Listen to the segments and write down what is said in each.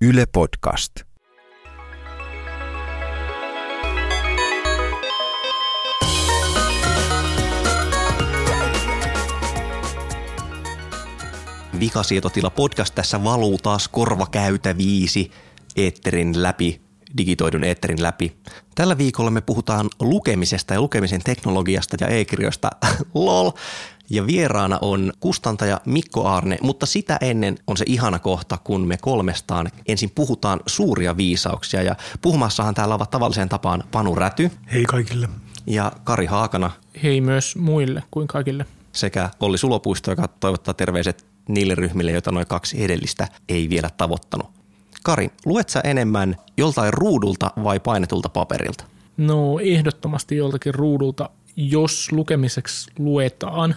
Yle Podcast. Vikasietotila podcast tässä valuu taas korvakäytäviisi eetterin läpi, digitoidun eetterin läpi. Tällä viikolla me puhutaan lukemisesta ja lukemisen teknologiasta ja e-kirjoista. LOL. Ja vieraana on kustantaja Mikko Aarne, mutta sitä ennen on se ihana kohta, kun me kolmestaan ensin puhutaan suuria viisauksia. Ja puhumassahan täällä ovat tavalliseen tapaan Panu Räty Hei kaikille. ja Kari Haakana Hei myös muille kuin kaikille. sekä Olli Sulopuisto, joka toivottaa terveiset niille ryhmille, joita noin kaksi edellistä ei vielä tavoittanut. Kari, luet sä enemmän joltain ruudulta vai painetulta paperilta? No ehdottomasti joltakin ruudulta, jos lukemiseksi luetaan.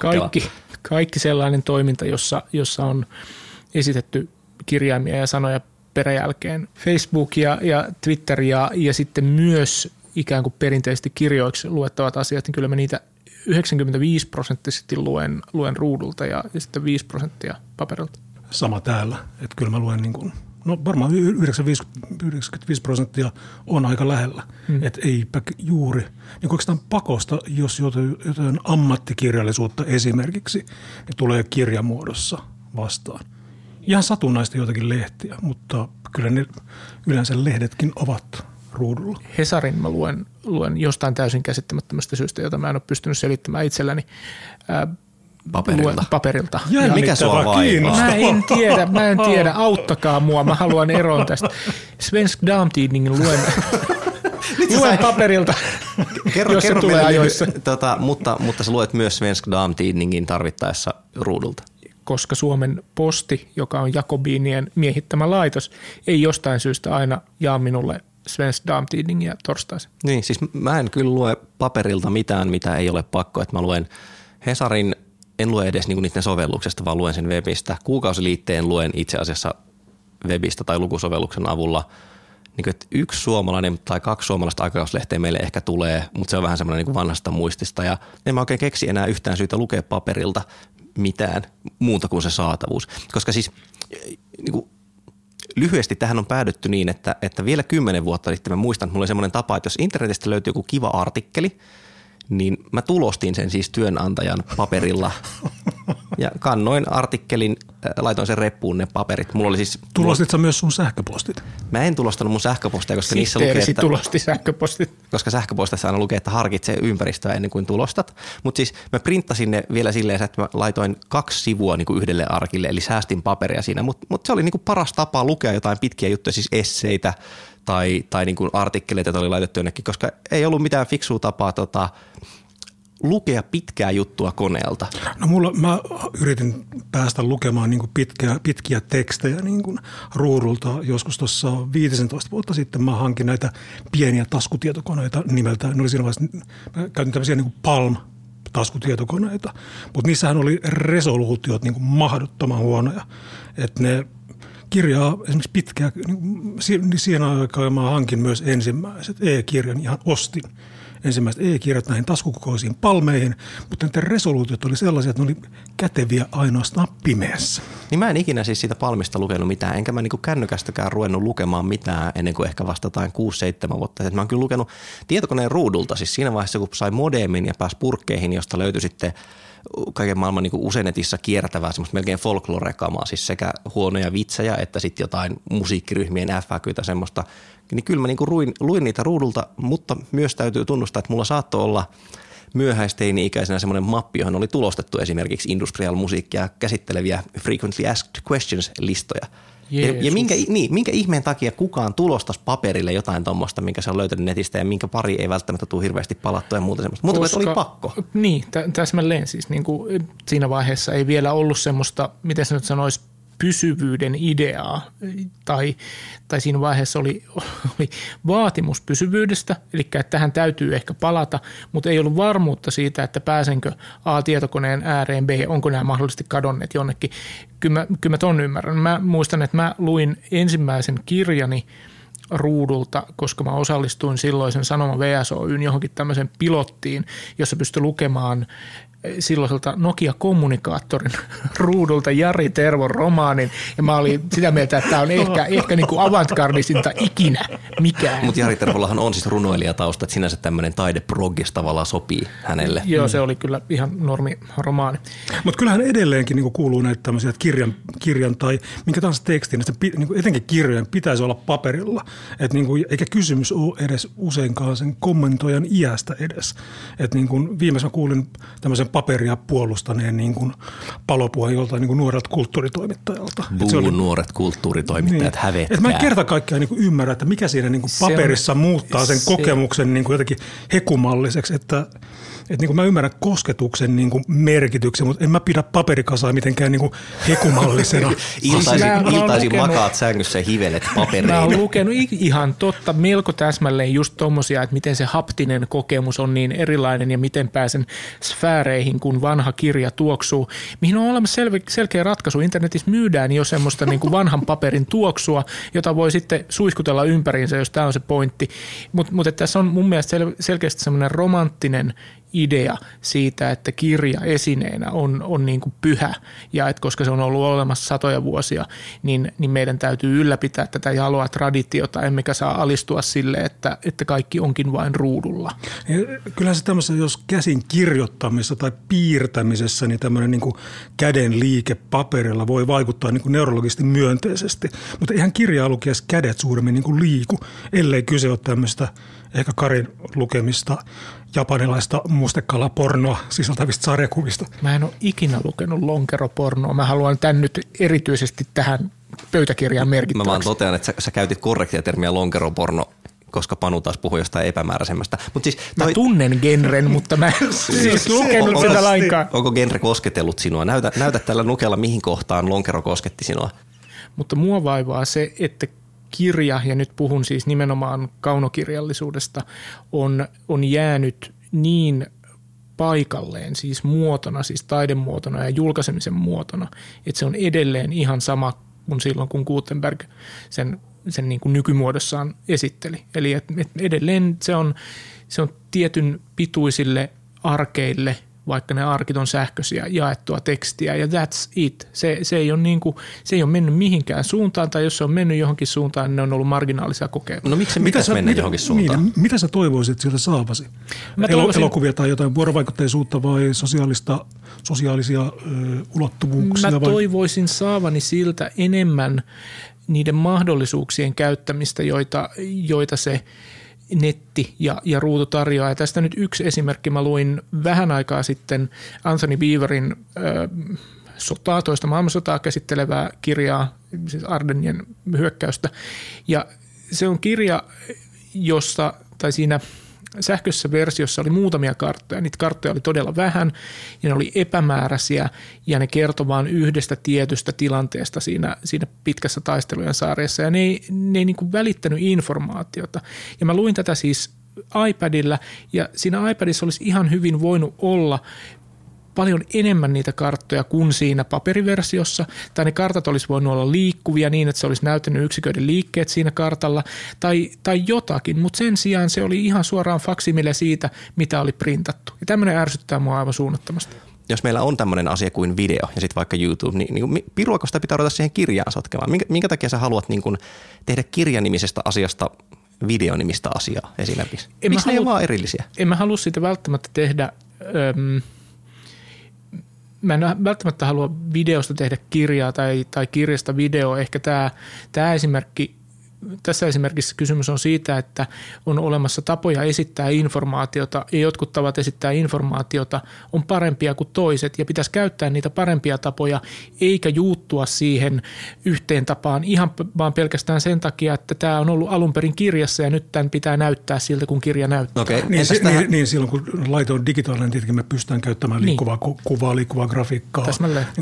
Kaikki, kaikki sellainen toiminta, jossa, jossa on esitetty kirjaimia ja sanoja peräjälkeen. Facebook ja, ja Twitter ja, ja sitten myös ikään kuin perinteisesti kirjoiksi luettavat asiat, niin kyllä mä niitä 95 prosenttisesti luen, luen ruudulta ja, ja sitten 5 prosenttia paperilta. Sama täällä. Että kyllä mä luen niin kuin, no varmaan 95, 95 prosenttia on aika lähellä. Hmm. Että eipä juuri, niin oikeastaan pakosta, jos jotain, ammattikirjallisuutta esimerkiksi, niin tulee kirjamuodossa vastaan. Ihan satunnaista jotakin lehtiä, mutta kyllä ne yleensä lehdetkin ovat ruudulla. Hesarin mä luen, luen jostain täysin käsittämättömästä syystä, jota mä en ole pystynyt selittämään itselleni. Ää, Paperilta. Paperilta. Jännittävää, mikä sua vaivaa? Mä en tiedä, mä en tiedä, auttakaa mua, mä haluan eroon tästä. Svensk Damtidningen luen, luen paperilta, jos se tulee ajoissa. tota, mutta, mutta sä luet myös Svensk Damtidningin tarvittaessa ruudulta. Koska Suomen posti, joka on Jakobiinien miehittämä laitos, ei jostain syystä aina jaa minulle Svensk Damtidningia torstaisin. Niin, siis mä en kyllä lue paperilta mitään, mitä ei ole pakko. Että mä luen Hesarin, en lue edes niinku niiden sovelluksesta, vaan luen sen webistä. Kuukausiliitteen luen itse asiassa webistä tai lukusovelluksen avulla. Niin että yksi suomalainen tai kaksi suomalaista aikakauslehteä meille ehkä tulee, mutta se on vähän semmoinen niin vanhasta muistista. Ja en mä oikein keksi enää yhtään syytä lukea paperilta mitään muuta kuin se saatavuus. Koska siis niin kuin, lyhyesti tähän on päädytty niin, että, että vielä kymmenen vuotta sitten mä muistan, että mulla oli semmoinen tapa, että jos internetistä löytyy joku kiva artikkeli, niin mä tulostin sen siis työnantajan paperilla ja kannoin artikkelin, äh, laitoin sen reppuun ne paperit. Mulla oli siis, Tulostit sä myös sun sähköpostit? mä en tulostanut mun sähköpostia, koska niissä lukee, että, tulosti sähköpostit. koska sähköpostissa aina lukee, että harkitse ympäristöä ennen kuin tulostat. Mutta siis mä printtasin ne vielä silleen, että mä laitoin kaksi sivua niin kuin yhdelle arkille, eli säästin paperia siinä. Mutta mut se oli niin kuin paras tapa lukea jotain pitkiä juttuja, siis esseitä tai, tai niin kuin artikkeleita, joita oli laitettu jonnekin, koska ei ollut mitään fiksua tapaa tota, lukea pitkää juttua koneelta. No mulla, mä yritin päästä lukemaan niin kuin pitkiä, pitkiä tekstejä niin kuin ruudulta. Joskus tuossa 15 vuotta sitten mä hankin näitä pieniä taskutietokoneita nimeltään. Ne oli siinä vaiheessa, mä käytin tämmöisiä niin kuin Palm taskutietokoneita, mutta niissähän oli resoluutiot niin kuin mahdottoman huonoja. Että ne kirjaa esimerkiksi pitkää, niin si- siihen aikaan mä hankin myös ensimmäiset e-kirjan, ihan ostin ensimmäiset e-kirjat näihin taskukokoisiin palmeihin, mutta niiden resoluutiot oli sellaisia, että ne oli käteviä ainoastaan pimeässä. Niin mä en ikinä siis siitä palmista lukenut mitään, enkä mä niinku kännykästäkään ruvennut lukemaan mitään ennen kuin ehkä vasta jotain 6-7 vuotta. Et mä oon kyllä lukenut tietokoneen ruudulta, siis siinä vaiheessa kun sai modemin ja pääsi purkkeihin, josta löytyi sitten kaiken maailman niin usenetissa kiertävää semmoista melkein folklorekamaa, siis sekä huonoja vitsejä että sitten jotain musiikkiryhmien FAQtä semmoista. Niin kyllä mä niin luin, luin niitä ruudulta, mutta myös täytyy tunnustaa, että mulla saattoi olla myöhäisteini-ikäisenä semmoinen mappi, johon oli tulostettu esimerkiksi industrial musiikkia käsitteleviä frequently asked questions listoja. Ja, ja minkä, niin, minkä ihmeen takia kukaan tulostaisi paperille jotain tuommoista, minkä se on löytänyt netistä ja minkä pari ei välttämättä tule hirveästi palattua ja muuta semmoista. Mutta oli pakko. Niin, tä- täsmälleen siis. Niin kuin siinä vaiheessa ei vielä ollut semmoista, miten se nyt sanoisi, pysyvyyden ideaa. Tai, tai siinä vaiheessa oli, oli vaatimus pysyvyydestä, eli että tähän täytyy ehkä palata, mutta ei ollut varmuutta siitä, että pääsenkö A tietokoneen ääreen, B, onko nämä mahdollisesti kadonneet jonnekin. Kyllä mä, kyllä mä ton ymmärrän. Mä muistan, että mä luin ensimmäisen kirjani ruudulta, koska mä osallistuin silloisen Sanoma VSOYn johonkin tämmöiseen pilottiin, jossa pystyi lukemaan silloiselta Nokia-kommunikaattorin ruudulta Jari Tervon romaanin, ja mä olin sitä mieltä, että tämä on ehkä, ehkä niin kuin avantgardisinta ikinä mikään. Mutta Jari Tervollahan on siis runoilijatausta, että sinänsä tämmöinen taideproggis tavallaan sopii hänelle. Joo, se oli kyllä ihan normi romaani. Mutta kyllähän edelleenkin niin kuuluu näitä tämmöisiä, että kirjan, kirjan tai minkä tahansa tekstin, että niin etenkin kirjojen pitäisi olla paperilla. Et niin kuin, eikä kysymys ole edes useinkaan sen kommentoijan iästä edes. Et niin kuin viimeis mä kuulin tämmöisen paperia puolustaneen niin kuin palopuolen joltain niin kuin nuorelta kulttuuritoimittajalta. Buu, oli, nuoret kulttuuritoimittajat, niin, hävetkää. Et mä en kerta kaikkiaan niin ymmärrä, että mikä siinä niin kuin paperissa on, muuttaa sen se, kokemuksen niin kuin jotenkin hekumalliseksi, että – että niin kuin mä ymmärrän kosketuksen niin kuin merkityksen, mutta en mä pidä paperikasaa mitenkään niin kuin hekumallisena. iltaisin, iltaisin makaat sängyssä ja hivelet paperiin. Mä oon lukenut ihan totta melko täsmälleen just tommosia, että miten se haptinen kokemus on niin erilainen ja miten pääsen sfääreihin, kun vanha kirja tuoksuu. Mihin on olemassa sel- selkeä ratkaisu. Internetissä myydään jo semmoista niin kuin vanhan paperin tuoksua, jota voi sitten suiskutella ympäriinsä, jos tämä on se pointti. Mutta mut tässä on mun mielestä sel- selkeästi semmoinen romanttinen idea siitä, että kirja esineenä on, on niin kuin pyhä ja että koska se on ollut olemassa satoja vuosia, niin, niin meidän täytyy ylläpitää tätä jaloa traditiota, emmekä saa alistua sille, että, että kaikki onkin vain ruudulla. Kyllä se tämmöisessä, jos käsin kirjoittamisessa tai piirtämisessä, niin tämmöinen niin kuin käden liike paperilla voi vaikuttaa niin kuin neurologisesti myönteisesti, mutta eihän kirjaa lukiessa kädet suuremmin niin kuin liiku, ellei kyse ole tämmöistä ehkä Karin lukemista japanilaista mustekalapornoa sisältävistä sarjakuvista. Mä en ole ikinä lukenut lonkeropornoa. Mä haluan tämän nyt erityisesti tähän pöytäkirjaan merkittäväksi. Mä vaan totean, että sä, sä käytit korrektia termiä lonkeroporno koska Panu taas puhui jostain epämääräisemmästä. Mut siis toi... Mä tunnen genren, mutta mä en siis lukenut on, sitä lainkaan. Onko genre kosketellut sinua? Näytä, näytä tällä nukella, mihin kohtaan lonkero kosketti sinua. Mutta mua vaivaa se, että kirja, ja nyt puhun siis nimenomaan kaunokirjallisuudesta, on, on jäänyt niin paikalleen, siis muotona, siis taidemuotona ja julkaisemisen muotona, että se on edelleen ihan sama kuin silloin, kun Gutenberg sen, sen niin kuin nykymuodossaan esitteli. Eli et, et edelleen se on, se on tietyn pituisille arkeille – vaikka ne arkit on sähköisiä, jaettua tekstiä ja that's it. Se, se, ei ole niin kuin, se ei ole mennyt mihinkään suuntaan tai jos se on mennyt johonkin suuntaan, niin ne on ollut marginaalisia kokemuksia. No miksi mitä sä, mennä mitä, johonkin suuntaan? Niin, mitä sä toivoisit sieltä saavasi? Mä toivoisin, Elokuvia tai jotain vuorovaikutteisuutta vai sosiaalista, sosiaalisia ö, ulottuvuuksia? Mä vai? toivoisin saavani siltä enemmän niiden mahdollisuuksien käyttämistä, joita, joita se – netti ja, ja ruutu tarjoaa. Ja tästä nyt yksi esimerkki. Mä luin vähän aikaa sitten Anthony Beaverin äh, sotaa, toista maailmansotaa käsittelevää kirjaa, siis Ardenien hyökkäystä. Ja se on kirja, jossa, tai siinä – sähköisessä versiossa oli muutamia karttoja. Niitä karttoja oli todella vähän ja ne oli epämääräisiä ja ne kertoi vain yhdestä tietystä tilanteesta siinä, siinä pitkässä taistelujen sarjassa ja ne ei, ne ei niin kuin välittänyt informaatiota. Ja mä luin tätä siis iPadilla ja siinä iPadissa olisi ihan hyvin voinut olla paljon enemmän niitä karttoja kuin siinä paperiversiossa, tai ne kartat olisi voinut olla liikkuvia niin, että se olisi näyttänyt yksiköiden liikkeet siinä kartalla, tai, tai jotakin, mutta sen sijaan se oli ihan suoraan faksimille siitä, mitä oli printattu. Ja tämmöinen ärsyttää mua aivan suunnattomasti jos meillä on tämmöinen asia kuin video ja sitten vaikka YouTube, niin, niin piruako sitä pitää ruveta siihen kirjaan sotkemaan? Minkä, minkä takia sä haluat niin kun tehdä kirjanimisestä asiasta videonimistä asiaa esimerkiksi? En Miksi ne halu, ei ole vaan erillisiä? En mä halua sitä välttämättä tehdä... Öm, mä en välttämättä halua videosta tehdä kirjaa tai, tai kirjasta video. Ehkä tämä, tämä esimerkki tässä esimerkiksi kysymys on siitä, että on olemassa tapoja esittää informaatiota ja jotkut tavat esittää informaatiota on parempia kuin toiset ja pitäisi käyttää niitä parempia tapoja eikä juuttua siihen yhteen tapaan ihan vaan pelkästään sen takia, että tämä on ollut alun perin kirjassa ja nyt tämän pitää näyttää siltä, kun kirja näyttää. Okay. Niin, se, tähän... niin, niin silloin kun laite on digitaalinen, tietenkin me pystytään käyttämään niin. liikkuvaa niin. kuvaa, liikkuvaa grafiikkaa,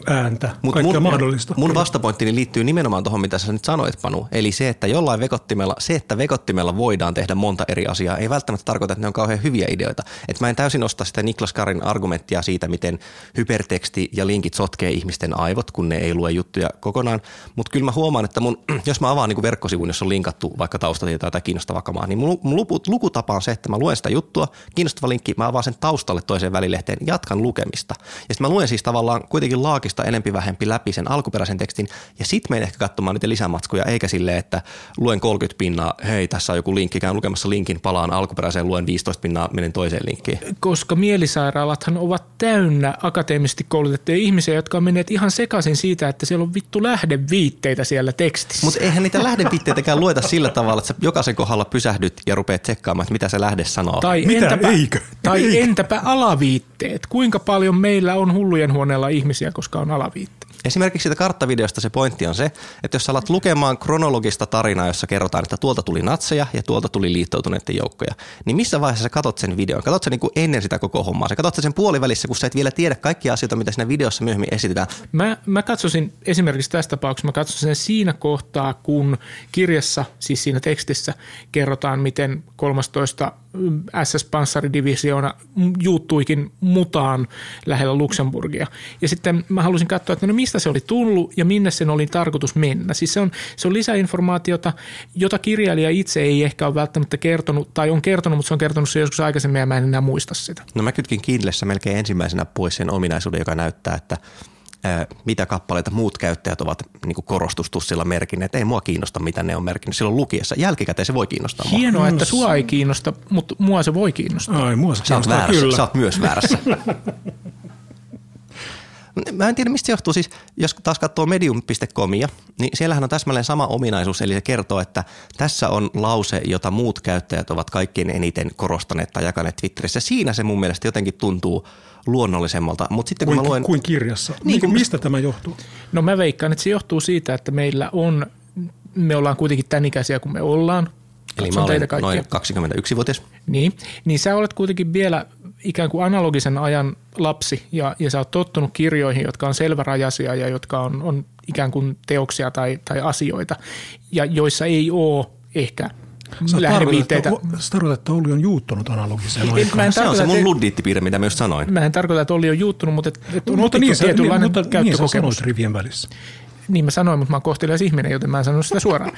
ääntä, Mut kaikkea mun, mahdollista. Mun vastapointtini liittyy nimenomaan tuohon, mitä sä nyt sanoit Panu, eli se, että jollain jollain vekottimella, se, että vekottimella voidaan tehdä monta eri asiaa, ei välttämättä tarkoita, että ne on kauhean hyviä ideoita. Et mä en täysin osta sitä Niklas Karin argumenttia siitä, miten hyperteksti ja linkit sotkee ihmisten aivot, kun ne ei lue juttuja kokonaan. Mutta kyllä mä huomaan, että mun, jos mä avaan niin verkkosivun, jossa on linkattu vaikka taustatietoa tai kiinnostavaa kamaa, niin mun, mun lukutapa on se, että mä luen sitä juttua, kiinnostava linkki, mä avaan sen taustalle toiseen välilehteen, jatkan lukemista. Ja sitten mä luen siis tavallaan kuitenkin laakista enempi vähempi läpi sen alkuperäisen tekstin ja sitten menen ehkä katsomaan niitä lisämatskuja, eikä silleen, että luen 30 pinnaa, hei tässä on joku linkki, käyn lukemassa linkin, palaan alkuperäiseen, luen 15 pinnaa, menen toiseen linkkiin. Koska mielisairaalathan ovat täynnä akateemisesti koulutettuja ihmisiä, jotka on menneet ihan sekaisin siitä, että siellä on vittu lähdeviitteitä siellä tekstissä. Mutta eihän niitä lähdeviitteitäkään lueta sillä tavalla, että sä jokaisen kohdalla pysähdyt ja rupeat tsekkaamaan, että mitä se lähde sanoo. Tai mitä, entäpä, eikö? Tai eikö? entäpä alaviitteet? Kuinka paljon meillä on hullujen huoneella ihmisiä, koska on alaviitteet? Esimerkiksi siitä karttavideosta se pointti on se, että jos sä alat lukemaan kronologista tarinaa, jossa kerrotaan, että tuolta tuli natseja ja tuolta tuli liittoutuneiden joukkoja, niin missä vaiheessa sä katot sen videon? Katot sen niin kuin ennen sitä koko hommaa. Sä katot sen puolivälissä, kun sä et vielä tiedä kaikkia asioita, mitä siinä videossa myöhemmin esitetään. Mä, mä katsosin esimerkiksi tässä tapauksessa, mä katsosin sen siinä kohtaa, kun kirjassa, siis siinä tekstissä, kerrotaan, miten 13 SS-panssaridivisioona juuttuikin mutaan lähellä Luxemburgia. Ja sitten mä halusin katsoa, että no mistä se oli tullut ja minne sen oli tarkoitus mennä. Siis se on, se on lisäinformaatiota, jota kirjailija itse ei ehkä ole välttämättä kertonut, tai on kertonut, mutta se on kertonut se joskus aikaisemmin ja mä en enää muista sitä. No mä kytkin Kindlessä melkein ensimmäisenä pois sen ominaisuuden, joka näyttää, että mitä kappaleita muut käyttäjät ovat niin korostustussilla merkinneet. Ei mua kiinnosta, mitä ne on merkinnyt silloin lukiessa. Jälkikäteen se voi kiinnostaa mua. Hienoa, että sua ei kiinnosta, mutta mua se voi kiinnostaa. Ai, mua se Sä oot väärässä. Kyllä. Sä oot myös väärässä. Mä en tiedä, mistä se johtuu. Siis, jos taas katsoo medium.comia, niin siellähän on täsmälleen sama ominaisuus, eli se kertoo, että tässä on lause, jota muut käyttäjät ovat kaikkein eniten korostaneet tai jakaneet Twitterissä. Siinä se mun mielestä jotenkin tuntuu luonnollisemmalta. Mut sitten kun kuin, mä luen... kuin kirjassa. Niin, kun... Mistä tämä johtuu? No mä veikkaan, että se johtuu siitä, että meillä on, me ollaan kuitenkin tämän ikäisiä kuin me ollaan. Eli mä olen noin 21-vuotias. Niin, niin sä olet kuitenkin vielä ikään kuin analogisen ajan lapsi ja, ja sä oot tottunut kirjoihin, jotka on selvärajaisia ja jotka on, on ikään kuin teoksia tai, tai asioita ja joissa ei ole ehkä lähdeviitteitä. Sä tarkoitat, että Olli on juuttunut analogiseen aikaan. Se on se mun luddiittipiirre, mitä myös sanoin. Mä en tarkoita, että Olli on juuttunut, mutta, että on mutta niin, tietynlainen niin, mutta niin sä sanoit rivien välissä. Niin mä sanoin, mutta mä oon kohtelias ihminen, joten mä en sanonut sitä suoraan.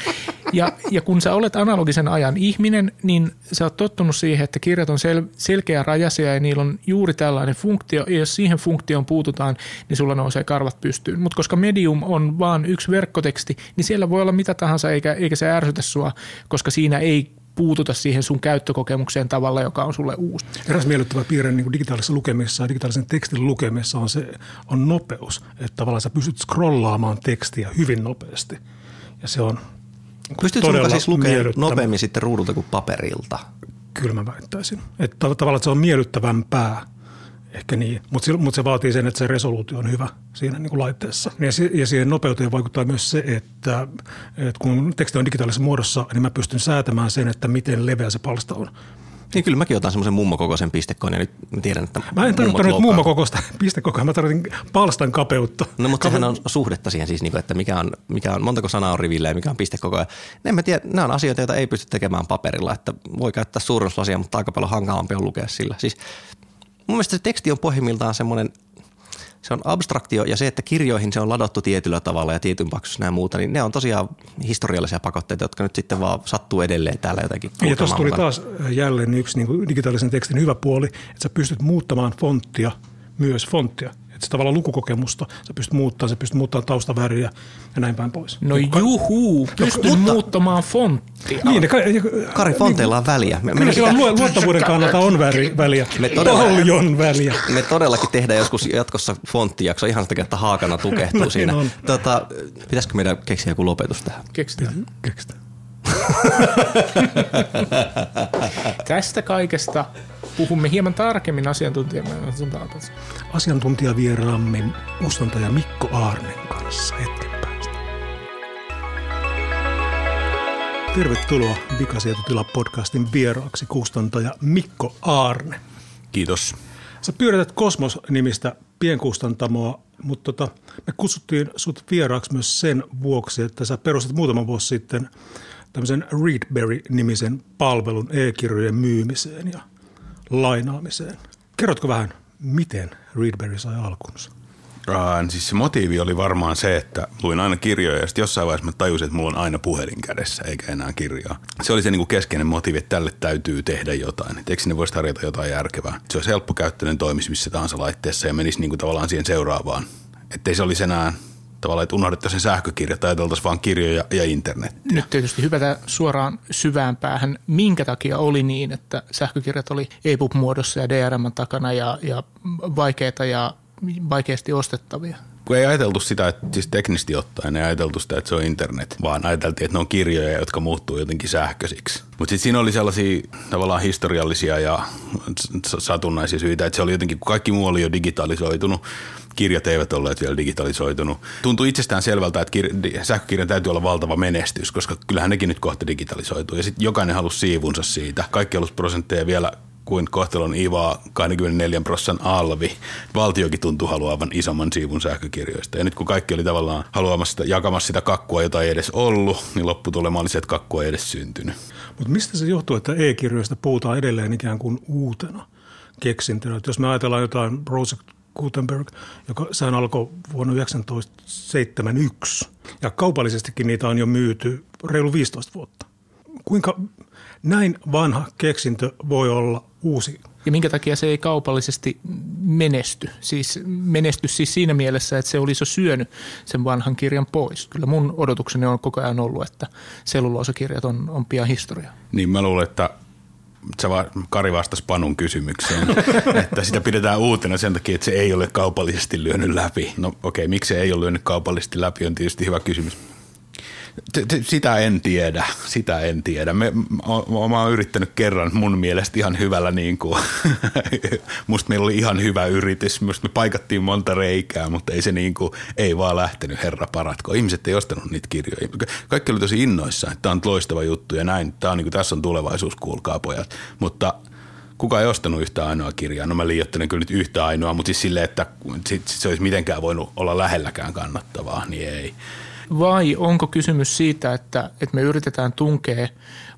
Ja, ja kun sä olet analogisen ajan ihminen, niin sä oot tottunut siihen, että kirjat on sel, selkeä rajasia ja niillä on juuri tällainen funktio. Ja jos siihen funktioon puututaan, niin sulla nousee karvat pystyyn. Mutta koska medium on vaan yksi verkkoteksti, niin siellä voi olla mitä tahansa eikä, eikä se ärsytä sua, koska siinä ei puututa siihen sun käyttökokemukseen tavalla, joka on sulle uusi. Eräs miellyttävä piirre niin digitaalisessa lukemisessa ja digitaalisen tekstin lukemisessa on se on nopeus. Että tavallaan sä pystyt scrollaamaan tekstiä hyvin nopeasti. Ja se on Pystytkö muka siis lukemaan nopeammin sitten ruudulta kuin paperilta? Kyllä mä väittäisin. Että tavallaan että se on miellyttävämpää – Ehkä niin, mutta mut se vaatii sen, että se resoluutio on hyvä siinä niin kuin laitteessa. Ja, ja siihen nopeuteen vaikuttaa myös se, että, että kun teksti on digitaalisessa muodossa, niin mä pystyn säätämään sen, että miten leveä se palsta on. Niin kyllä mäkin otan semmoisen mummokokoisen pistekoon ja nyt tiedän, että Mä en tarkoittanut mummokokoista pistekokoa, mä tarkoitin palstan kapeutta. No mutta Kape- sehän on suhdetta siihen siis, niinku, että mikä on, mikä on, montako sanaa on rivillä ja mikä on pistekoko. Ja en mä tiedä, nämä on asioita, joita ei pysty tekemään paperilla, että voi käyttää suurennuslasia, mutta aika paljon hankalampi on lukea sillä. Siis mun mielestä se teksti on pohjimmiltaan semmoinen, se on abstraktio ja se, että kirjoihin se on ladattu tietyllä tavalla ja tietyn paksussa ja muuta, niin ne on tosiaan historiallisia pakotteita, jotka nyt sitten vaan sattuu edelleen täällä jotenkin. Ja tuossa tuli taas jälleen yksi niin digitaalisen tekstin hyvä puoli, että sä pystyt muuttamaan fonttia, myös fonttia että se tavallaan lukukokemusta, sä pystyt muuttamaan, sä pystyt muuttamaan taustaväriä ja näin päin pois. No juhuu, pystyn mutta, muuttamaan fonttia. Niin, ka, Kari, fonteilla on väliä. Me, kyllä sillä luottavuuden kannalta on väri, väliä, me todella, paljon väliä. Me todellakin tehdään joskus jatkossa fonttijakso ihan sitä, että haakana tukehtuu siinä. Tota, pitäisikö meidän keksiä joku lopetus tähän? Keksitään. Keksitään. Tästä kaikesta puhumme hieman tarkemmin asiantuntijamme asiantuntijavieraamme kustantaja Mikko Aarnen kanssa hetken päästä. Tervetuloa Vikasietotila podcastin vieraaksi kustantaja Mikko Aarne. Kiitos. Sä pyörität Kosmos-nimistä pienkustantamoa, mutta tota, me kutsuttiin sut vieraaksi myös sen vuoksi, että sä perustat muutama vuosi sitten tämmöisen Readberry-nimisen palvelun e-kirjojen myymiseen ja lainaamiseen. Kerrotko vähän, miten Readberry sai alkunsa? Uh, siis se motiivi oli varmaan se, että luin aina kirjoja ja sitten jossain vaiheessa mä tajusin, että mulla on aina puhelin kädessä eikä enää kirjaa. Se oli se niin kuin keskeinen motiivi, että tälle täytyy tehdä jotain. Et eikö sinne voisi tarjota jotain järkevää? Se olisi helppokäyttöinen, toimisi missä tahansa laitteessa ja menisi niin kuin tavallaan siihen seuraavaan. Että ei se olisi enää tavallaan, että unohdettaisiin sähkökirjat, ajateltaisiin vain kirjoja ja internet. Nyt tietysti hypätä suoraan syvään päähän. Minkä takia oli niin, että sähkökirjat oli EPUB-muodossa ja DRM takana ja, ja vaikeita ja vaikeasti ostettavia? Kun ei ajateltu sitä, että siis teknisesti ottaen ei ajateltu sitä, että se on internet, vaan ajateltiin, että ne on kirjoja, jotka muuttuu jotenkin sähköisiksi. Mutta sitten siinä oli sellaisia tavallaan historiallisia ja satunnaisia syitä, että se oli jotenkin, kun kaikki muu oli jo digitalisoitunut, kirjat eivät olleet vielä digitalisoitunut. Tuntui itsestään selvältä, että kir- sähkökirjan täytyy olla valtava menestys, koska kyllähän nekin nyt kohta digitalisoituu. Ja sitten jokainen halusi siivunsa siitä. Kaikki halusi prosentteja vielä kuin kohtelon IVA 24 prosentin alvi. Valtiokin tuntuu haluavan isomman siivun sähkökirjoista. Ja nyt kun kaikki oli tavallaan haluamassa sitä, jakamassa sitä kakkua, jota ei edes ollut, niin lopputulema oli se, että kakkua ei edes syntynyt. Mutta mistä se johtuu, että e-kirjoista puhutaan edelleen ikään kuin uutena keksintönä? Että jos me ajatellaan jotain Project Gutenberg, joka sehän alkoi vuonna 1971. Ja kaupallisestikin niitä on jo myyty reilu 15 vuotta. Kuinka näin vanha keksintö voi olla uusi. Ja minkä takia se ei kaupallisesti menesty? Siis menesty siis siinä mielessä, että se olisi jo syönyt sen vanhan kirjan pois. Kyllä mun odotukseni on koko ajan ollut, että selluloosakirjat on, on pian historia. Niin mä luulen, että sä va, Kari vastasi Panun kysymykseen, että sitä pidetään uutena sen takia, että se ei ole kaupallisesti lyönyt läpi. No okei, okay, miksi se ei ole lyönyt kaupallisesti läpi on tietysti hyvä kysymys. Sitä en tiedä, sitä en tiedä. Me, mä, mä oon yrittänyt kerran mun mielestä ihan hyvällä, niin kuin, musta meillä oli ihan hyvä yritys, musta me paikattiin monta reikää, mutta ei se niin kuin, ei vaan lähtenyt, herra paratko. Ihmiset ei ostanut niitä kirjoja. Kaikki oli tosi innoissaan, että tämä on loistava juttu ja näin, tämä on niin kuin, tässä on tulevaisuus, kuulkaa pojat. Mutta kuka ei ostanut yhtä ainoa kirjaa. No mä liioittelen kyllä nyt yhtä ainoa, mutta siis silleen, että se olisi mitenkään voinut olla lähelläkään kannattavaa, niin ei vai onko kysymys siitä, että, että me yritetään tunkea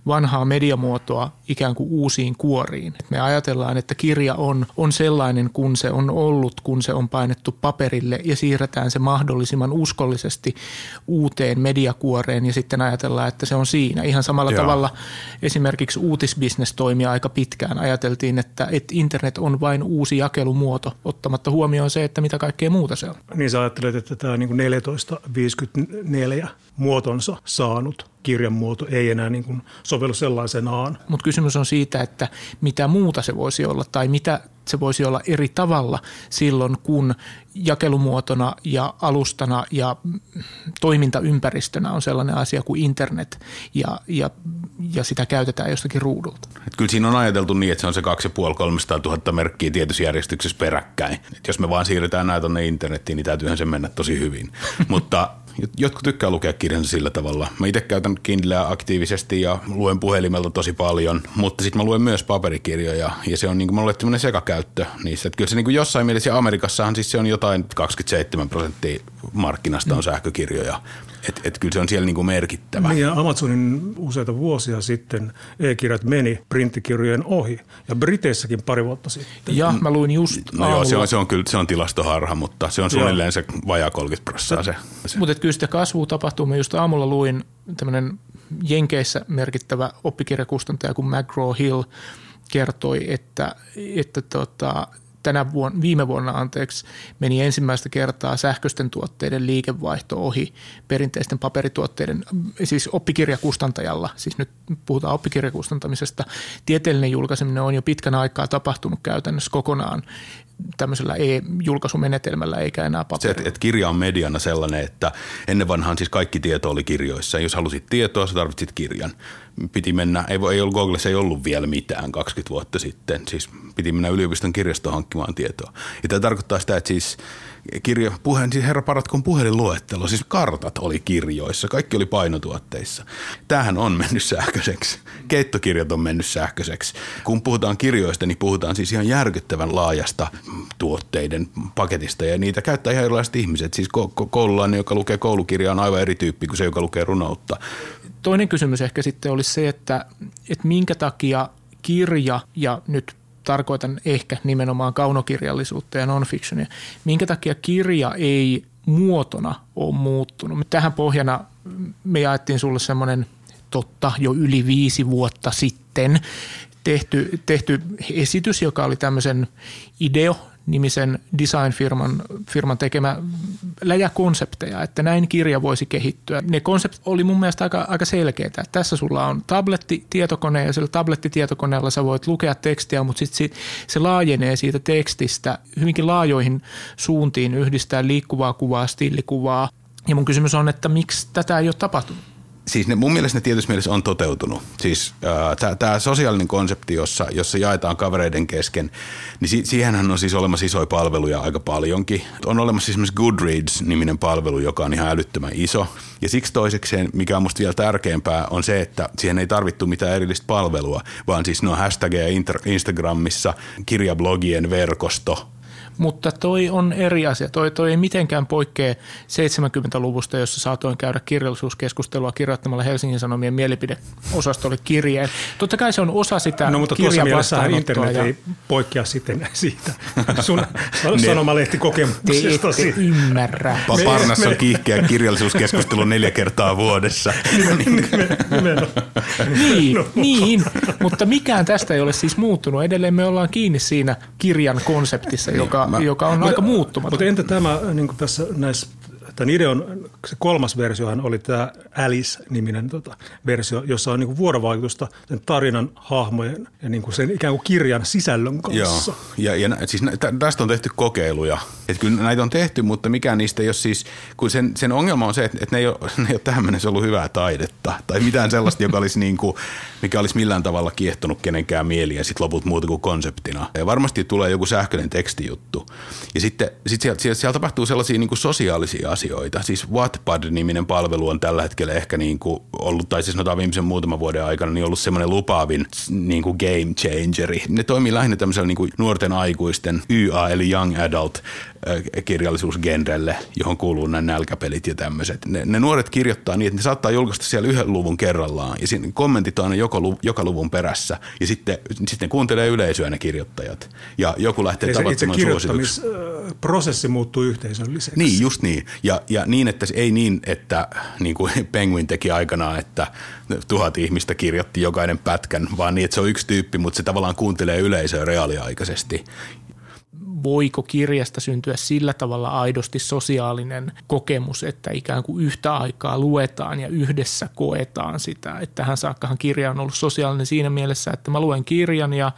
vanhaa mediamuotoa ikään kuin uusiin kuoriin. Et me ajatellaan, että kirja on, on sellainen kun se on ollut, kun se on painettu paperille ja siirretään se mahdollisimman uskollisesti uuteen mediakuoreen ja sitten ajatellaan, että se on siinä. Ihan samalla Joo. tavalla esimerkiksi uutisbisnes toimii aika pitkään. Ajateltiin, että, että internet on vain uusi jakelumuoto, ottamatta huomioon se, että mitä kaikkea muuta se on. Niin sä ajattelet, että tämä 1454 muotonsa saanut kirjan muoto ei enää niin kuin sovellu sellaisenaan. Mutta kysymys on siitä, että mitä muuta se voisi olla tai mitä se voisi olla eri tavalla silloin, kun jakelumuotona ja alustana ja toimintaympäristönä on sellainen asia kuin internet ja, ja, ja sitä käytetään jostakin ruudulta. Et kyllä siinä on ajateltu niin, että se on se 2,5-300 000 merkkiä tietyssä järjestyksessä peräkkäin. Et jos me vaan siirretään näitä tuonne internettiin, niin täytyyhän se mennä tosi hyvin. Mutta Jotkut tykkää lukea kirjansa sillä tavalla. Mä itse käytän Kindleä aktiivisesti ja luen puhelimelta tosi paljon, mutta sitten mä luen myös paperikirjoja ja se on niin kuin mulle tämmöinen sekakäyttö niissä. Että kyllä se niin kuin jossain mielessä Amerikassahan siis se on jotain 27 prosenttia markkinasta on mm. sähkökirjoja. Että et kyllä se on siellä niin kuin merkittävä. Niin ja Amazonin useita vuosia sitten e-kirjat meni printtikirjojen ohi ja Briteissäkin pari vuotta sitten. Ja mä luin just No joo, se on, se on kyllä se on tilastoharha, mutta se on suunnilleen se vajaa 30 prosenttia se. se. Mutta kyllä sitä kasvua tapahtuu. Mä just aamulla luin tämmöinen Jenkeissä merkittävä oppikirjakustantaja kuin McGraw Hill kertoi, että, että tota, tänä vuonna, viime vuonna anteeksi, meni ensimmäistä kertaa sähköisten tuotteiden liikevaihto ohi perinteisten paperituotteiden, siis oppikirjakustantajalla, siis nyt puhutaan oppikirjakustantamisesta. Tieteellinen julkaiseminen on jo pitkän aikaa tapahtunut käytännössä kokonaan tämmöisellä e-julkaisumenetelmällä eikä enää paperilla. Se, että et kirja on mediana sellainen, että ennen vanhaan siis kaikki tieto oli kirjoissa. Jos halusit tietoa, sä tarvitsit kirjan. Piti mennä, ei, ei ollut Googlessa ei ollut vielä mitään 20 vuotta sitten. Siis piti mennä yliopiston kirjastoon hankkimaan tietoa. Ja tämä tarkoittaa sitä, että siis – kirjo, puheen, siis herra paratkon puhelinluettelo, siis kartat oli kirjoissa, kaikki oli painotuotteissa. Tämähän on mennyt sähköiseksi. Keittokirjat on mennyt sähköiseksi. Kun puhutaan kirjoista, niin puhutaan siis ihan järkyttävän laajasta tuotteiden paketista ja niitä käyttää ihan erilaiset ihmiset. Siis koululainen, joka lukee koulukirjaa, on aivan eri tyyppi kuin se, joka lukee runoutta toinen kysymys ehkä sitten olisi se, että, että minkä takia kirja, ja nyt tarkoitan ehkä nimenomaan kaunokirjallisuutta ja nonfictionia, minkä takia kirja ei muotona ole muuttunut. Tähän pohjana me jaettiin sulle semmoinen totta jo yli viisi vuotta sitten tehty, tehty esitys, joka oli tämmöisen ideo nimisen design-firman firman tekemä läjä konsepteja, että näin kirja voisi kehittyä. Ne konseptit oli mun mielestä aika, aika selkeitä. Tässä sulla on tablettitietokone ja sillä tablettitietokoneella sä voit lukea tekstiä, mutta sitten sit se laajenee siitä tekstistä hyvinkin laajoihin suuntiin, yhdistää liikkuvaa kuvaa, stillikuvaa. Ja mun kysymys on, että miksi tätä ei ole tapahtunut? Siis ne, mun mielestä ne tietysti mielessä on toteutunut. Siis äh, tämä sosiaalinen konsepti, jossa, jossa jaetaan kavereiden kesken, niin si, siihenhän on siis olemassa isoja palveluja aika paljonkin. On olemassa esimerkiksi Goodreads-niminen palvelu, joka on ihan älyttömän iso. Ja siksi toisekseen, mikä on musta vielä tärkeämpää, on se, että siihen ei tarvittu mitään erillistä palvelua, vaan siis no hashtageja Instagramissa, kirjablogien verkosto, mutta toi on eri asia. Toi, toi ei mitenkään poikkea 70-luvusta, jossa saatoin käydä kirjallisuuskeskustelua kirjoittamalla Helsingin Sanomien mielipideosastolle kirjeen. Totta kai se on osa sitä No mutta tuossa mielessä internet ja... ei poikkea sitten siitä sun sanomalehti-kokemuksesta. Te ette ymmärrä. Parnassa on kiihkeä kirjallisuuskeskustelu neljä kertaa vuodessa. niin, niin, mutta mikään tästä ei ole siis muuttunut. Edelleen me ollaan kiinni siinä kirjan konseptissa, joka mä, joka on mutta, aika muuttumaton. Mutta entä tämä niin tässä näissä Tämän ideon se kolmas versiohan oli tämä Alice-niminen tota, versio, jossa on niin vuorovaikutusta sen tarinan, hahmojen ja niin kuin sen ikään kuin kirjan sisällön kanssa. Joo, ja, ja siis tästä on tehty kokeiluja. Että kyllä näitä on tehty, mutta mikään niistä ei ole siis, kun sen, sen ongelma on se, että, että ne, ei ole, ne ei ole tähän mennessä ollut hyvää taidetta tai mitään sellaista, joka olisi niin kuin, mikä olisi millään tavalla kiehtonut kenenkään mieliä sitten loput muuta kuin konseptina. Ja varmasti tulee joku sähköinen tekstijuttu. Ja sitten sit siellä, siellä, siellä tapahtuu sellaisia niin kuin sosiaalisia asioita asioita. Siis Wattpad-niminen palvelu on tällä hetkellä ehkä niin kuin ollut, tai siis sanotaan viimeisen muutaman vuoden aikana, niin ollut semmoinen lupaavin niin kuin game changeri. Ne toimii lähinnä tämmöisellä niin kuin nuorten aikuisten YA eli Young Adult kirjallisuusgenrelle, johon kuuluu nämä nälkäpelit ja tämmöiset. Ne, ne nuoret kirjoittaa niin, että ne saattaa julkaista siellä yhden luvun kerrallaan ja siinä kommentit on joko, joka luvun perässä ja sitten, sitten kuuntelee yleisöä ne kirjoittajat ja joku lähtee Eli tavattoman itse kirjoittamisprosessi muuttuu yhteisölliseksi. Niin, just niin. Ja, ja niin, että se ei niin, että niin kuin Penguin teki aikanaan, että tuhat ihmistä kirjoitti jokainen pätkän, vaan niin, että se on yksi tyyppi, mutta se tavallaan kuuntelee yleisöä reaaliaikaisesti voiko kirjasta syntyä sillä tavalla aidosti sosiaalinen kokemus, että ikään kuin yhtä aikaa luetaan ja yhdessä koetaan sitä. Että tähän saakkahan kirja on ollut sosiaalinen siinä mielessä, että mä luen kirjan ja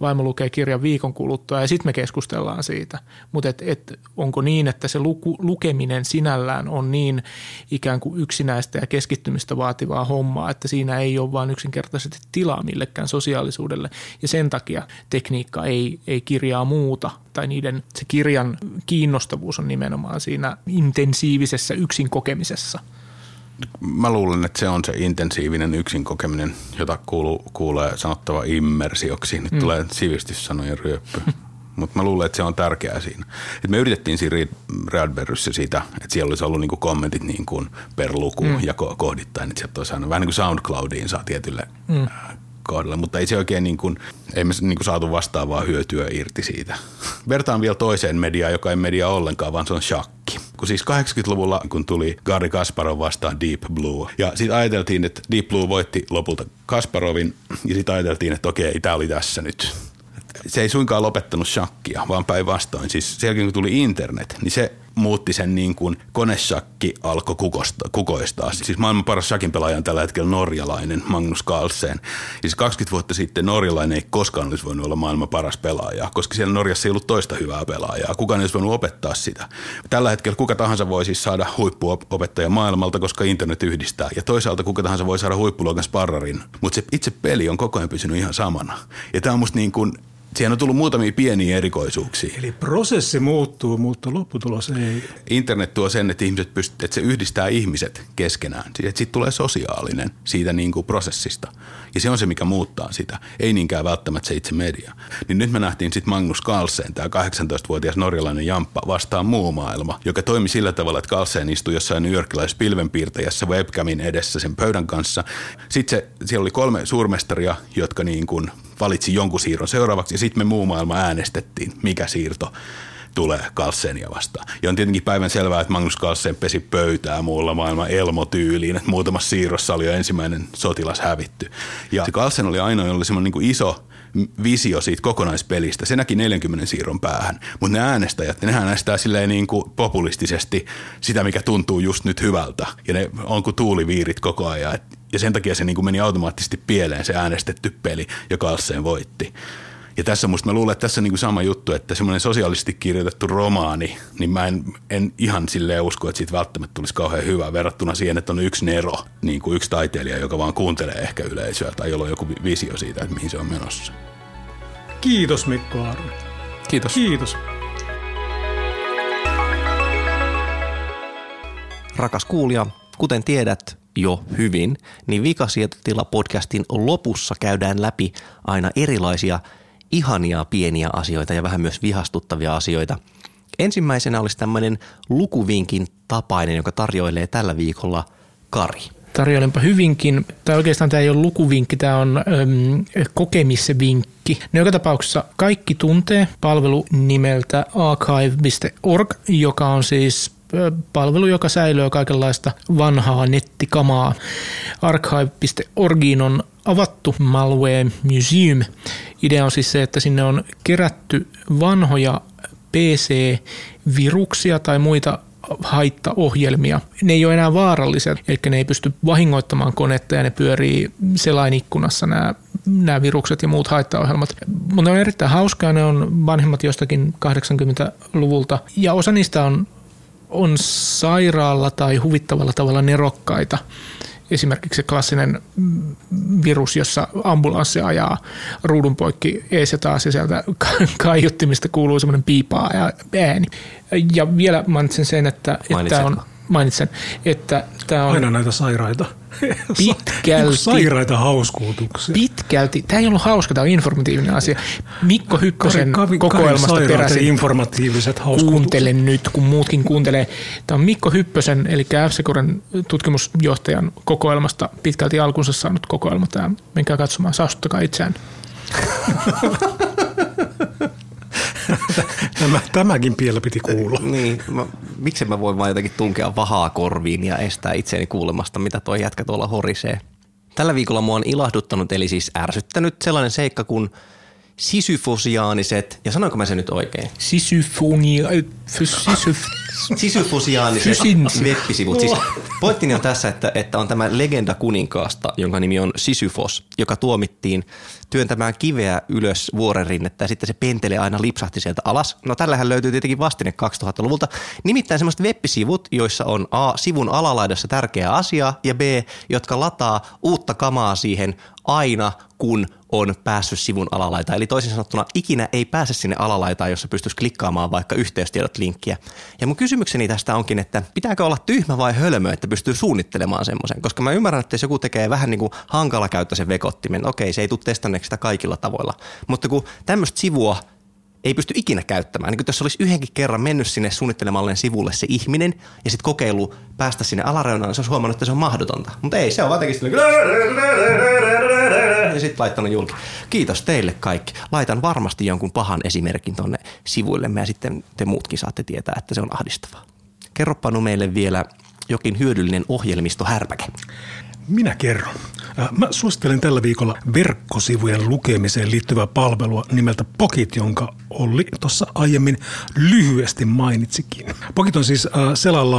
vaimo lukee kirjan viikon kuluttua ja sitten me keskustellaan siitä. Mutta et, et, onko niin, että se luku, lukeminen sinällään on niin ikään kuin yksinäistä ja keskittymistä vaativaa hommaa, että siinä ei ole vain yksinkertaisesti tilaa millekään sosiaalisuudelle ja sen takia tekniikka ei, ei kirjaa muuta tai niiden se kirjan kiinnostavuus on nimenomaan siinä intensiivisessä yksin kokemisessa. Mä luulen, että se on se intensiivinen yksin kokeminen, jota kuuluu, kuulee sanottava immersioksi. Nyt mm. tulee sivistyssanojen ryöppy. Mutta mä luulen, että se on tärkeää siinä. Et me yritettiin siinä Radberryssä sitä, että siellä olisi ollut niinku kommentit niin kuin per luku mm. ja kohdittain. Että sieltä olisi aina vähän niin kuin SoundCloudiin saa tietylle mm kohdalla, mutta ei se oikein niin kuin, ei me niin kuin saatu vastaavaa hyötyä irti siitä. Vertaan vielä toiseen mediaan, joka ei media ollenkaan, vaan se on shakki. Kun siis 80-luvulla, kun tuli Gary Kasparov vastaan Deep Blue, ja sitten ajateltiin, että Deep Blue voitti lopulta Kasparovin, ja sitten ajateltiin, että okei, tämä oli tässä nyt se ei suinkaan lopettanut shakkia, vaan päinvastoin. Siis sen jälkeen kun tuli internet, niin se muutti sen niin kuin koneshakki alkoi kukosta, kukoistaa. Siis maailman paras shakin pelaaja on tällä hetkellä norjalainen Magnus Carlsen. Siis 20 vuotta sitten norjalainen ei koskaan olisi voinut olla maailman paras pelaaja, koska siellä Norjassa ei ollut toista hyvää pelaajaa. Kukaan ei olisi voinut opettaa sitä. Tällä hetkellä kuka tahansa voi siis saada huippuopettaja maailmalta, koska internet yhdistää. Ja toisaalta kuka tahansa voi saada huippuluokan sparrarin. Mutta se itse peli on koko ajan pysynyt ihan samana. Ja tämä on musta niin kuin Siihen on tullut muutamia pieniä erikoisuuksia. Eli prosessi muuttuu, mutta lopputulos ei. Internet tuo sen, että, ihmiset pystyt, että se yhdistää ihmiset keskenään. Siitä tulee sosiaalinen siitä niin kuin prosessista. Ja se on se, mikä muuttaa sitä. Ei niinkään välttämättä se itse media. Niin nyt me nähtiin sitten Magnus Carlsen, tämä 18-vuotias norjalainen jamppa, vastaan muu maailma, joka toimi sillä tavalla, että Carlsen istui jossain New Yorkilaisessa pilvenpiirtäjässä webcamin edessä sen pöydän kanssa. Sitten se, siellä oli kolme suurmestaria, jotka niin kuin valitsi jonkun siirron seuraavaksi ja sitten me muu maailma äänestettiin, mikä siirto tulee Kalsenia vastaan. Ja on tietenkin päivän selvää, että Magnus Carlsen pesi pöytää muulla maailman elmotyyliin, että muutamassa siirrossa oli jo ensimmäinen sotilas hävitty. Ja se oli ainoa, jolla oli semmoinen niin iso visio siitä kokonaispelistä. Se näki 40 siirron päähän, mutta ne äänestäjät, nehän äänestää silleen niin kuin populistisesti sitä, mikä tuntuu just nyt hyvältä. Ja ne on kuin tuuliviirit koko ajan. Ja sen takia se niin kuin meni automaattisesti pieleen se äänestetty peli, joka Alseen voitti. Ja tässä musta mä luulen, että tässä on niin sama juttu, että semmoinen sosiaalisesti kirjoitettu romaani, niin mä en, en ihan silleen usko, että siitä välttämättä tulisi kauhean hyvä verrattuna siihen, että on yksi Nero, niin kuin yksi taiteilija, joka vaan kuuntelee ehkä yleisöä tai jolla on joku visio siitä, että mihin se on menossa. Kiitos Mikko Arne. Kiitos. Kiitos. Rakas kuulija, kuten tiedät jo hyvin, niin Vikasietotila podcastin lopussa käydään läpi aina erilaisia ihania pieniä asioita ja vähän myös vihastuttavia asioita. Ensimmäisenä olisi tämmöinen lukuvinkin tapainen, joka tarjoilee tällä viikolla Kari. Tarjoilenpa hyvinkin, tai oikeastaan tämä ei ole lukuvinkki, tämä on äm, kokemisvinkki. No joka tapauksessa kaikki tuntee palvelu nimeltä archive.org, joka on siis palvelu, joka säilyy kaikenlaista vanhaa nettikamaa. Archive.orgiin on avattu Malware Museum. Idea on siis se, että sinne on kerätty vanhoja PC-viruksia tai muita haittaohjelmia. Ne ei ole enää vaaralliset, eli ne ei pysty vahingoittamaan konetta ja ne pyörii selainikkunassa nämä, nämä virukset ja muut haittaohjelmat. Mutta ne on erittäin hauskaa, ne on vanhemmat jostakin 80-luvulta ja osa niistä on on sairaalla tai huvittavalla tavalla nerokkaita. Esimerkiksi se klassinen virus, jossa ambulanssi ajaa ruudun poikki ees ja taas ja sieltä kaiuttimista kuuluu semmoinen piipaa ja ääni. Ja vielä mainitsen sen, että, että on mainitsen, että tämä on... Aina näitä sairaita. Pitkälti. sairaita hauskuutuksia. Pitkälti. Tämä ei ollut hauska, tämä on informatiivinen asia. Mikko Hyppösen Kari, kokoelmasta peräisin. informatiiviset Kuuntele nyt, kun muutkin kuuntelee. Tämä on Mikko Hyppösen, eli f tutkimusjohtajan kokoelmasta pitkälti alkunsa saanut kokoelma. Tämä. Menkää katsomaan, saastuttakaa itseään. Tämä, tämäkin piellä piti kuulla. niin, mä, miksi mä voin vain jotenkin tunkea vahaa korviin ja estää itseäni kuulemasta, mitä tuo jätkä tuolla horisee. Tällä viikolla mua on ilahduttanut, eli siis ärsyttänyt sellainen seikka kuin sisyfosiaaniset, ja sanoinko mä sen nyt oikein? Sisyfonia, sisyf, sisyfosiaaniset web-sivut. Siis pointtini on tässä, että, että on tämä legenda kuninkaasta, jonka nimi on Sisyfos, joka tuomittiin työntämään kiveä ylös vuorerinnettä ja sitten se pentele aina lipsahti sieltä alas. No tällähän löytyy tietenkin vastine 2000-luvulta. Nimittäin semmoiset web-sivut, joissa on A, sivun alalaidassa tärkeä asia ja B, jotka lataa uutta kamaa siihen aina, kun on päässyt sivun alalaita. Eli toisin sanottuna ikinä ei pääse sinne alalaitaan, jossa pystyisi klikkaamaan vaikka yhteystiedot linkkiä. Ja mun kysymykseni tästä onkin, että pitääkö olla tyhmä vai hölmö, että pystyy suunnittelemaan semmoisen? Koska mä ymmärrän, että jos joku tekee vähän niin kuin hankala käyttöisen vekottimen, okei, se ei tule testanneeksi sitä kaikilla tavoilla. Mutta kun tämmöistä sivua ei pysty ikinä käyttämään. Niin jos olisi yhdenkin kerran mennyt sinne suunnittelemalleen sivulle se ihminen ja sitten kokeilu päästä sinne alareunaan, se olisi huomannut, että se on mahdotonta. Mutta ei, se on vaan ja sitten laittanut julki. Kiitos teille kaikki. Laitan varmasti jonkun pahan esimerkin tonne sivuillemme ja sitten te muutkin saatte tietää, että se on ahdistavaa. Kerropa meille vielä jokin hyödyllinen ohjelmisto härpäke. Minä kerron. Äh, mä suosittelen tällä viikolla verkkosivujen lukemiseen liittyvää palvelua nimeltä Pocket, jonka Olli tuossa aiemmin lyhyesti mainitsikin. Pocket on siis äh, selän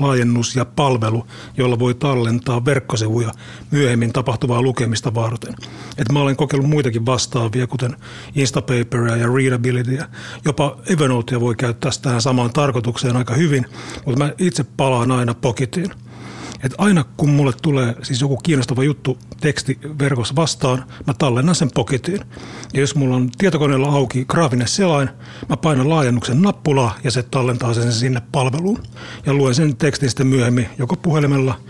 laajennus ja palvelu, jolla voi tallentaa verkkosivuja myöhemmin tapahtuvaa lukemista varten. Et mä olen kokeillut muitakin vastaavia, kuten Instapaperia ja Readabilityä. Jopa Evernotea voi käyttää tähän samaan tarkoitukseen aika hyvin, mutta mä itse palaan aina Pocketiin – että aina kun mulle tulee siis joku kiinnostava juttu teksti verkossa vastaan, mä tallennan sen poketiin. Ja jos mulla on tietokoneella auki graafinen selain, mä painan laajennuksen nappulaa ja se tallentaa sen sinne palveluun. Ja luen sen tekstin sitten myöhemmin joko puhelimella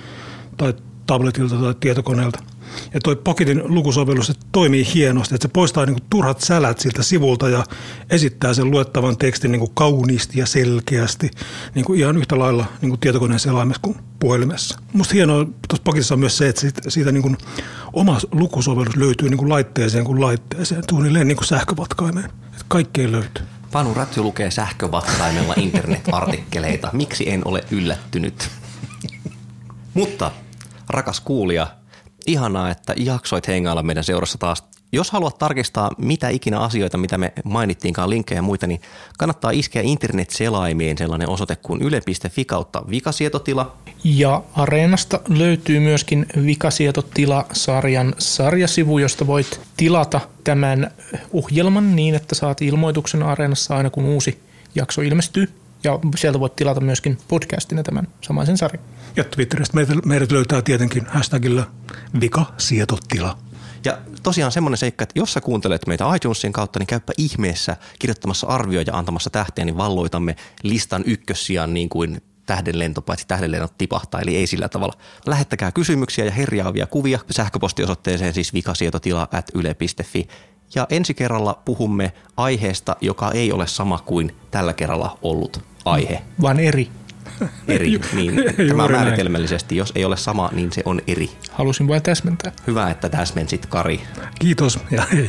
tai tabletilta tai tietokoneelta. Ja toi Pocketin lukusovellus se toimii hienosti, että se poistaa niinku turhat sälät siltä sivulta ja esittää sen luettavan tekstin niinku kauniisti ja selkeästi, niinku ihan yhtä lailla niinku tietokoneen selaimessa kuin puhelimessa. Musta hienoa tuossa Pocketissa on myös se, että siitä, siitä niinku oma lukusovellus löytyy niinku laitteeseen kuin laitteeseen, suunnilleen niinku sähkövatkaimeen. Että kaikkeen löytyy. Panu Rätsy lukee sähkövatkaimella internet-artikkeleita. Miksi en ole yllättynyt? Mutta rakas kuulija, ihanaa, että jaksoit hengailla meidän seurassa taas. Jos haluat tarkistaa mitä ikinä asioita, mitä me mainittiinkaan, linkkejä ja muita, niin kannattaa iskeä internet-selaimeen sellainen osoite kuin yle.fi kautta vikasietotila. Ja Areenasta löytyy myöskin Vikasietotila-sarjan sarjasivu, josta voit tilata tämän ohjelman niin, että saat ilmoituksen Areenassa aina kun uusi jakso ilmestyy. Ja sieltä voit tilata myöskin podcastina tämän samaisen sarjan. Ja Twitteristä meidät, meidät löytää tietenkin hashtagillä vikasietotila. Ja tosiaan semmoinen seikka, että jos sä kuuntelet meitä iTunesin kautta, niin käyppä ihmeessä kirjoittamassa arvioja ja antamassa tähteä, niin valloitamme listan ykkössijan niin kuin tähdenlento, paitsi tähdenlennot tipahtaa, eli ei sillä tavalla. Lähettäkää kysymyksiä ja herjaavia kuvia sähköpostiosoitteeseen siis vikasietotila at yle.fi. Ja ensi kerralla puhumme aiheesta, joka ei ole sama kuin tällä kerralla ollut aihe. Vaan eri. Eri, niin tämä näin. määritelmällisesti, jos ei ole sama, niin se on eri. Halusin vain täsmentää. Hyvä, että täsmensit Kari. Kiitos ja hei.